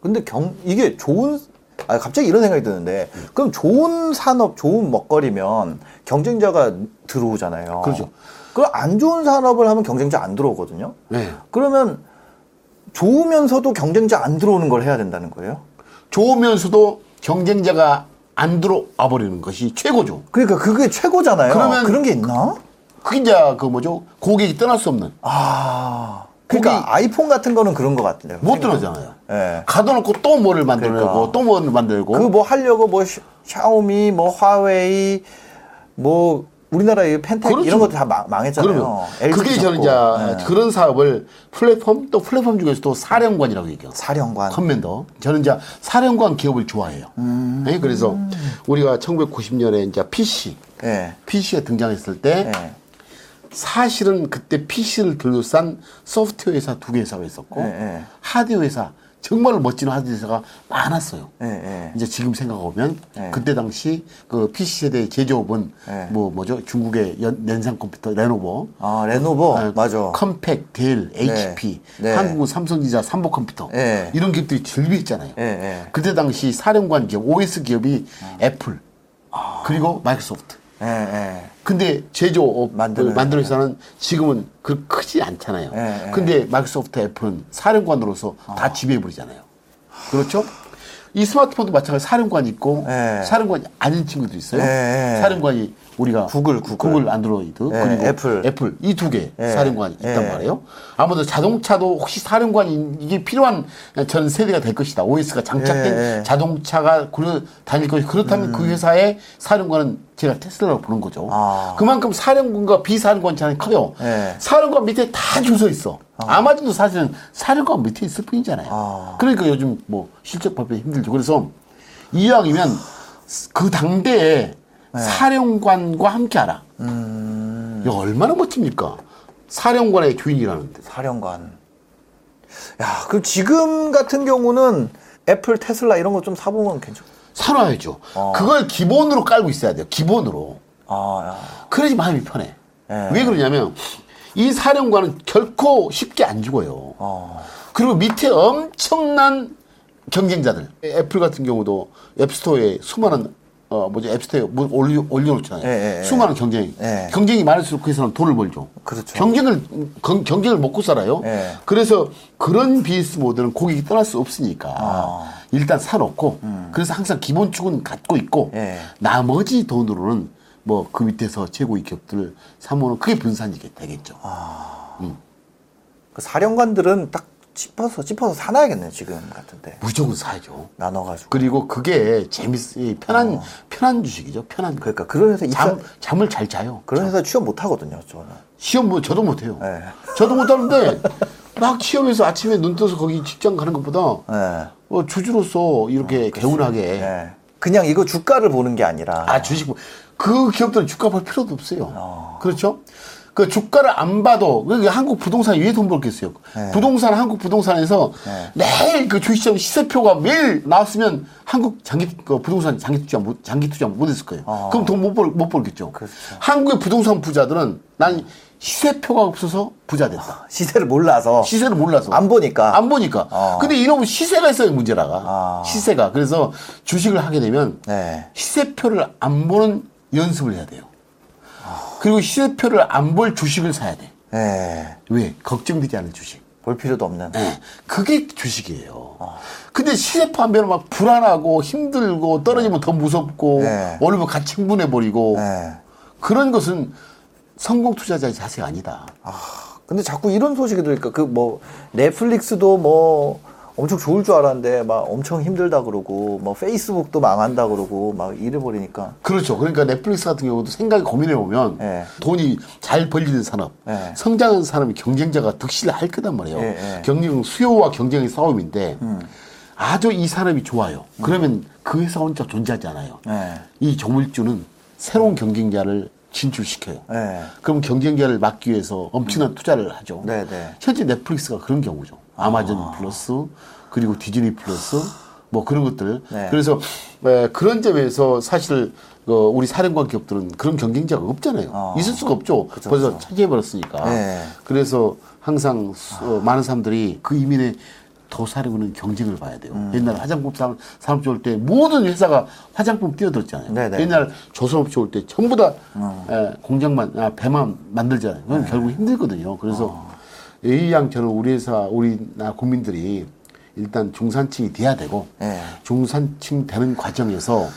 근데 경 이게 좋은 아 갑자기 이런 생각이 드는데 그럼 좋은 산업, 좋은 먹거리면 경쟁자가 들어오잖아요. 그렇죠. 그럼 안 좋은 산업을 하면 경쟁자 안 들어오거든요. 네. 그러면 좋으면서도 경쟁자 안 들어오는 걸 해야 된다는 거예요? 좋으면서도 경쟁자가 안 들어와 버리는 것이 최고죠. 그러니까 그게 최고잖아요. 그러면 그런 게 있나? 그게 이제 그 뭐죠? 고객이 떠날 수 없는. 아. 그러니까 아이폰 같은 거는 그런 것 같은데요. 못 떠나잖아요. 예. 가둬놓고 또 뭐를 만들고 그러니까. 또 뭐를 만들고. 그 뭐 하려고 뭐 샤- 샤오미, 뭐 화웨이, 뭐 우리나라 이 팬택 그렇죠. 이런 것도 다 망, 망했잖아요. 그게 저는. 이제 예. 그런 사업을 플랫폼 또 플랫폼 중에서도 사령관이라고 얘기해요. 사령관. commander. 저는 이제 사령관 기업을 좋아해요. 음. 네, 그래서 우리가 1990년에 이제 PC, 예. PC가 등장했을 때 예. 사실은 그때 PC를 둘러싼 소프트웨어 회사 두 개 회사가 있었고 예, 예. 하드웨어 회사 정말 멋진 회사가 많았어요. 예, 예. 이제 지금 생각해보면 예. 그때 당시 그 PC 세대 제조업은 예. 뭐 뭐죠 중국의 연, 연상 컴퓨터 레노버, 아, 레노버. 아, 맞아. 컴팩, 델, HP, 네. 한국은 삼성전자, 삼보 컴퓨터 예. 이런 기업들이 즐비했잖아요. 예, 예. 그때 당시 사령관 기업, OS 기업이 애플 그리고 마이크로소프트. 근데 제조업 만드는 만드는, 만드는 회사는 지금은 그 크지 않잖아요. 예, 예. 근데 마이크로소프트 애플은 사령관으로서 다 지배해 버리잖아요. 그렇죠? 이 스마트폰도 마찬가지 사령관이 있고 네. 사령관이 아닌 친구도 있어요. 네. 사령관이 우리가 구글, 구글. 안드로이드 네, 그리고 애플. 애플 이 두개 네. 사령관이 있단 네. 말이에요. 아무래도 자동차도 혹시 사령관이 이게 필요한 전 세대가 될 것이다. OS가 장착된 네. 자동차가 굴러 다닐 것이 그렇다면 그 회사의 사령관은 제가 테슬라로 보는 거죠. 아. 그만큼 사령관과 비사령관 차이 커요. 네. 사령관 밑에 다 줄 서 있어. 아 마존도 사실은 사령관 밑에 있을 뿐이잖아요. 아. 그러니까 요즘 뭐 실적 발표 힘들죠. 그래서 이왕이면 그 당대에 네. 사령관과 함께 하라. 음. 이거 얼마나 멋집니까? 사령관의 주인이라는데. 사령관. 야, 그럼 지금 같은 경우는 애플, 테슬라 이런 거 좀 사보면 괜찮. 사놔야죠. 어. 그걸 기본으로 깔고 있어야 돼요. 기본으로. 아, 야. 그래야지 마음이 편해. 네. 왜 그러냐면 이 사령관은 결코 쉽게 안 죽어요. 어. 그리고 밑에 엄청난 경쟁자들. 애플 같은 경우도 app store에 수많은 어 뭐죠 앱스토어에 뭐 올려 올려놓잖아요. 예, 예, 수많은 경쟁. 예. 경쟁이 많을수록 그 회사는 돈을 벌죠. 그렇죠. 경쟁을 경, 경쟁을 먹고 살아요. 예. 그래서 그런 비즈니스 모델은 고객이 떠날 수 없으니까 아. 일단 사놓고 그래서 항상 기본축은 갖고 있고 음. 예. 나머지 돈으로는 뭐 그 밑에서 최고의 기업들을 사모는 그게 분산이 되겠죠. 아. 그 사령관들은 딱 짚어서 짚어서 사놔야겠네 지금 같은데 무조건 사야죠. 나눠가지고. 그리고 그게 재밌, 이 편한, 편한 주식이죠. 편한. 어. 그러니까 그런 회사 입사 잠, 잠을 잘 자요. 그런 회사 취업 못 하거든요 저는. 시험 뭐, 저도 못 해요. 네. 저도 못 하는데, 막 시험에서 아침에 눈 떠서 거기 직장 가는 것보다, 네. 어, 주주로서 이렇게 개운하게. 네. 그냥 이거 주가를 보는 게 아니라. 아, 주식, 뭐- 그 기업들은 주가 볼 필요도 없어요. 그렇죠? 그 주가를 안 봐도, 그러니까 한국 부동산이 왜 돈 벌겠어요? 네. 부동산, 한국 부동산에서 매일 그 주식시장 시세표가 매일 나왔으면 한국 장기, 그 부동산 장기 투자 못, 장기 투자 못 했을 거예요. 아. 그럼 돈 못 벌, 못 벌겠죠. 그렇죠. 한국의 부동산 부자들은 난 시세표가 없어서 부자 됐다. 시세를 몰라서 시세를 몰라서. 안 보니까. 안 보니까. 어. 근데 이놈은 시세가 있어야 문제라가. 아. 시세가. 그래서 주식을 하게 되면 네. 시세표를 안 보는 연습을 해야 돼요. 그리고 시세표를 안 볼 주식을 사야 돼. 네. 왜? 걱정되지 않을 주식. 볼 필요도 없는. 네. 그게 주식이에요. 근데 시세표 안 보면 막 불안하고 힘들고 떨어지면 더 무섭고 네. 오르면 같이 흥분해버리고 네. 그런 것은 성공 투자자의 자세가 아니다. 근데 자꾸 이런 소식이 들으니까 그 뭐 넷플릭스도 뭐 엄청 좋을 줄 알았는데 막 엄청 힘들다 그러고 뭐 페이스북도 망한다 그러고 막 이래 버리니까 그렇죠. 그러니까 넷플릭스 같은 경우도 생각을 고민해 보면 네. 돈이 잘 벌리는 산업, 네. 성장하는 산업이 경쟁자가 득실할 거단 말이에요. 네, 네. 경쟁 수요와 경쟁의 싸움인데 아주 이 산업이 좋아요. 그러면 그 회사 혼자 존재하지 않아요. 네. 이 조물주는 새로운 경쟁자를 진출시켜요. 네. 그럼 경쟁자를 막기 위해서 엄청난 투자를 하죠. 네, 네. 현재 넷플릭스가 그런 경우죠. 아마존 플러스 그리고 디즈니 플러스 뭐 그런 것들. 네. 그래서 에, 그런 점에서 사실 어, 우리 사령관 기업들은 그런 경쟁자가 없잖아요. 어. 있을 수가 없죠. 그쵸, 벌써 그쵸. 차지해 버렸으니까. 네. 그래서 항상 수- 어, 많은 사람들이 그 이민에 더 사려고는 경쟁을 봐야 돼요. 음. 옛날 화장품 산업, 산업체 올 때 모든 회사가 화장품 뛰어들었잖아요. 네네. 음. 옛날 조선업체 올 때 전부 다 에, 공장만, 아, 배만 만들잖아요. 그건 네. 결국 힘들거든요. 그래서 어. A양 저는 우리 회사, 우리나라 국민들이 일단 중산층이 돼야 되고 네. 중산층 되는 과정에서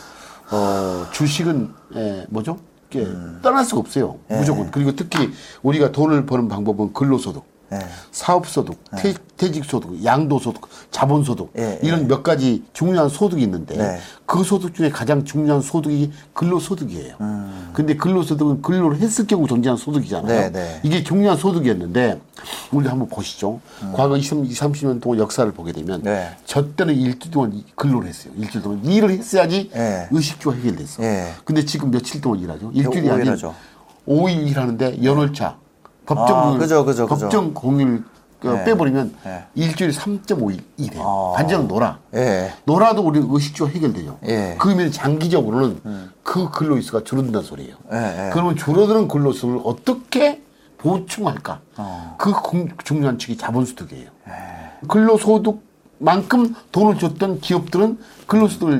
어, 주식은 에, 뭐죠? 이게 음. 떠날 수가 없어요. 네. 무조건. 그리고 특히 우리가 돈을 버는 방법은 근로소득. 네. 사업소득, 퇴, 퇴직소득, 양도소득, 자본소득 예, 이런 몇 가지 중요한 소득이 있는데 네. 그 소득 중에 가장 중요한 소득이 근로소득이에요. 근데 근로소득은 근로를 했을 경우 존재하는 소득이잖아요. 네, 네. 이게 중요한 소득이었는데 우리 한번 보시죠. 과거 20, 20, 30년 동안 역사를 보게 되면 음. 네. 저 때는 일주일 동안 근로를 했어요. 일주일 동안 일을 했어야지 네. 의식주가 해결됐어. 네. 근데 지금 며칠 동안 일하죠? 일주일이 아닌 오일하죠. 5일 일하는데 연월차 법정 아, 공휴일, 그죠, 그죠, 그죠. 법정 공휴일 그 네. 빼버리면 네. 일주일에 3.5일 일해요. 아. 반절은 놀아. 예. 놀아도 우리 의식주가 해결되죠. 예. 그러면 장기적으로는 그 근로일수가 줄어든다는 소리예요. 예, 예. 그러면 줄어드는 근로수를 어떻게 보충할까? 어. 그 공- 중요한 측이 자본소득이에요. 근로소득 만큼 돈을 줬던 기업들은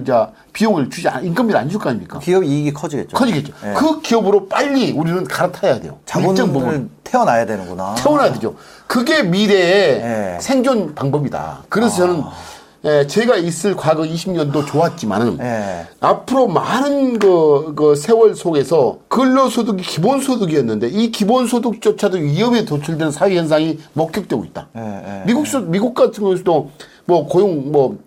이제 비용을 주지 않, 인건비를 안 줄 거 아닙니까? 기업 이익이 커지겠죠. 커지겠죠. 예. 그 기업으로 빨리 우리는 갈아타야 돼요. 자본을 태어나야 되는구나. 태어나야 되죠. 그게 미래의 예. 생존 방법이다. 그래서 저는 에, 제가 있을 과거 20년도 좋았지만은 예. 앞으로 많은 그, 그 세월 속에서 근로소득이 기본소득이었는데 이 기본소득조차도 위험에 노출되는 사회 현상이 목격되고 있다. 예, 예, 미국 수, 미국 같은 경우에도 뭐 고용 뭐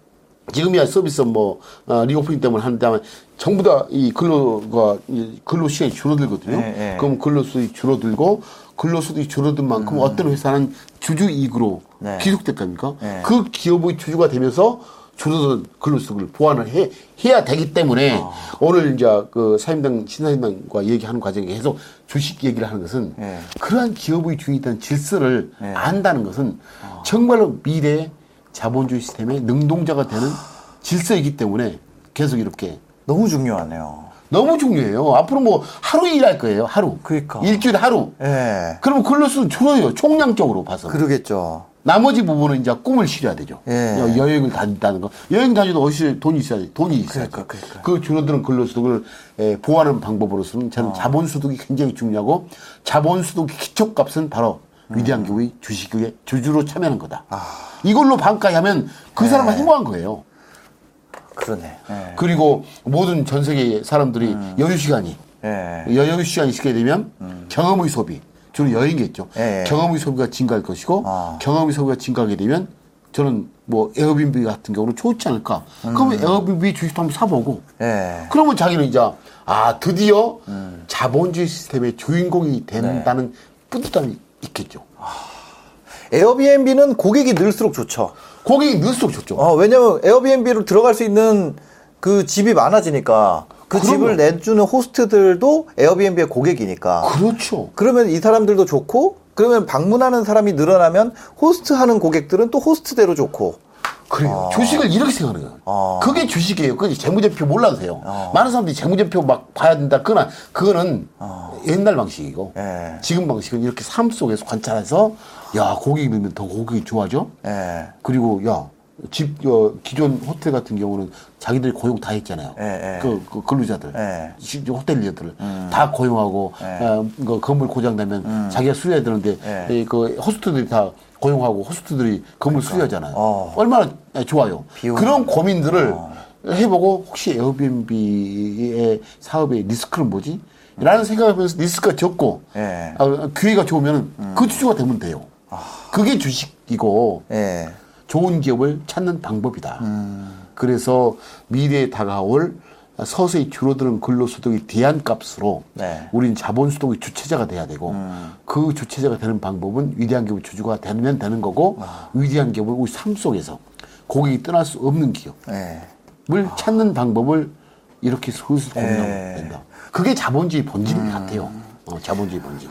지금이야 서비스 뭐 어, reopening 때문에 하는데 전부 다 이 근로가 이 근로 시간이 줄어들거든요. 예, 예. 그럼 근로 수익이 줄어들고 근로소득이 줄어든 만큼 어떤 회사는 주주 이익으로 네. 기속될 겁니까? 네. 그 기업의 주주가 되면서 줄어든 근로 수익을 보완을 해, 해야 되기 때문에 아. 오늘 이제 그 사임당, 신사임당과 얘기하는 과정에 계속 주식 얘기를 하는 것은 네. 그러한 기업의 주의에 대한 질서를 네. 안다는 것은 아. 정말로 미래 자본주의 시스템의 능동자가 되는 질서이기 때문에 계속 이렇게 너무 중요하네요. 너무 중요해요. 앞으로 뭐 하루 일할 거예요. 하루. 그러니까. 일주일에 하루. 예. 그러면 근로수는 줄어요. 총량적으로 봐서. 그러겠죠. 나머지 부분은 이제 꿈을 실어야 되죠. 예. 여- 여행을 다닌다는 거. 여행 다니도 어디서 돈이 있어야 돼. 돈이 있어야 돼. 그러니까, 그러니까. 그 줄어드는 근로소득을 에, 보완하는 방법으로서는 어. 저는 자본소득이 굉장히 중요하고 자본소득의 기초값은 바로 음. 위대한 기업의 주식의 주주로 참여하는 거다. 아. 이걸로 반가하면 그 네. 사람은 행복한 거예요. 그러네. 예. 그리고 모든 전 세계 사람들이 음. 여유 시간이 예. 여유 시간이 있게 되면 경험의 소비 주로 여행겠죠. 음. 예, 예. 경험의 소비가 증가할 것이고 아. 경험의 소비가 증가하게 되면 저는 뭐 에어비앤비 같은 경우는 좋지 않을까. 그러면 에어비앤비 주식도 한번 사보고 음. 예. 그러면 자기는 이제 아 드디어 음. 자본주의 시스템의 주인공이 된다는 네. 뿌듯함이 있겠죠. 에어비앤비는 고객이 늘수록 좋죠. 고객이 늘수록 좋죠. 어, 왜냐면 에어비앤비로 들어갈 수 있는 그 집이 많아지니까 그 그럼요. 집을 내주는 호스트들도 에어비앤비의 고객이니까. 그렇죠. 그러면 이 사람들도 좋고 그러면 방문하는 사람이 늘어나면 호스트하는 고객들은 또 호스트대로 좋고. 그래요. 주식을 이렇게 생각하는 거예요. 아. 그게 주식이에요. 그게 재무제표 몰라세요. 아. 많은 사람들이 재무제표 막 봐야 된다. 그거는, 그거는 옛날 방식이고 아. 예. 지금 방식은 이렇게 삶 속에서 관찰해서 야, 고객이 늘면 더 고객이 좋아져. 예. 그리고 야, 집, 어, 기존 호텔 같은 경우는 자기들이 고용 다 했잖아요. 예, 예. 그, 그 근로자들. 예. 시- 호텔리어들을 다 고용하고, 어, 그 건물 고장 나면 자기가 수리해야 되는데, 예. 이그 호스트들이 다 고용하고 호스트들이 건물 수리하잖아요. 어. 얼마나 좋아요. 비용. 그런 고민들을 해보고 혹시 에어비앤비의 사업의 리스크는 뭐지? 라는 생각을 하면서 리스크가 적고 예. 아, 기회가 좋으면 그 주주가 되면 돼요. 그게 주식이고 예. 좋은 기업을 찾는 방법이다. 그래서 미래에 다가올 서서히 줄어드는 근로소득의 대안값으로 네. 우리는 자본소득의 주체자가 돼야 되고 그 주체자가 되는 방법은 위대한 기업의 주주가 되면 되는 거고 위대한 기업은 우리 삶 속에서 고객이 떠날 수 없는 기업을 예. 찾는 방법을 이렇게 슬슬 공유하면 예. 된다. 그게 자본주의 본질 같아요. 어, 자본주의 본질.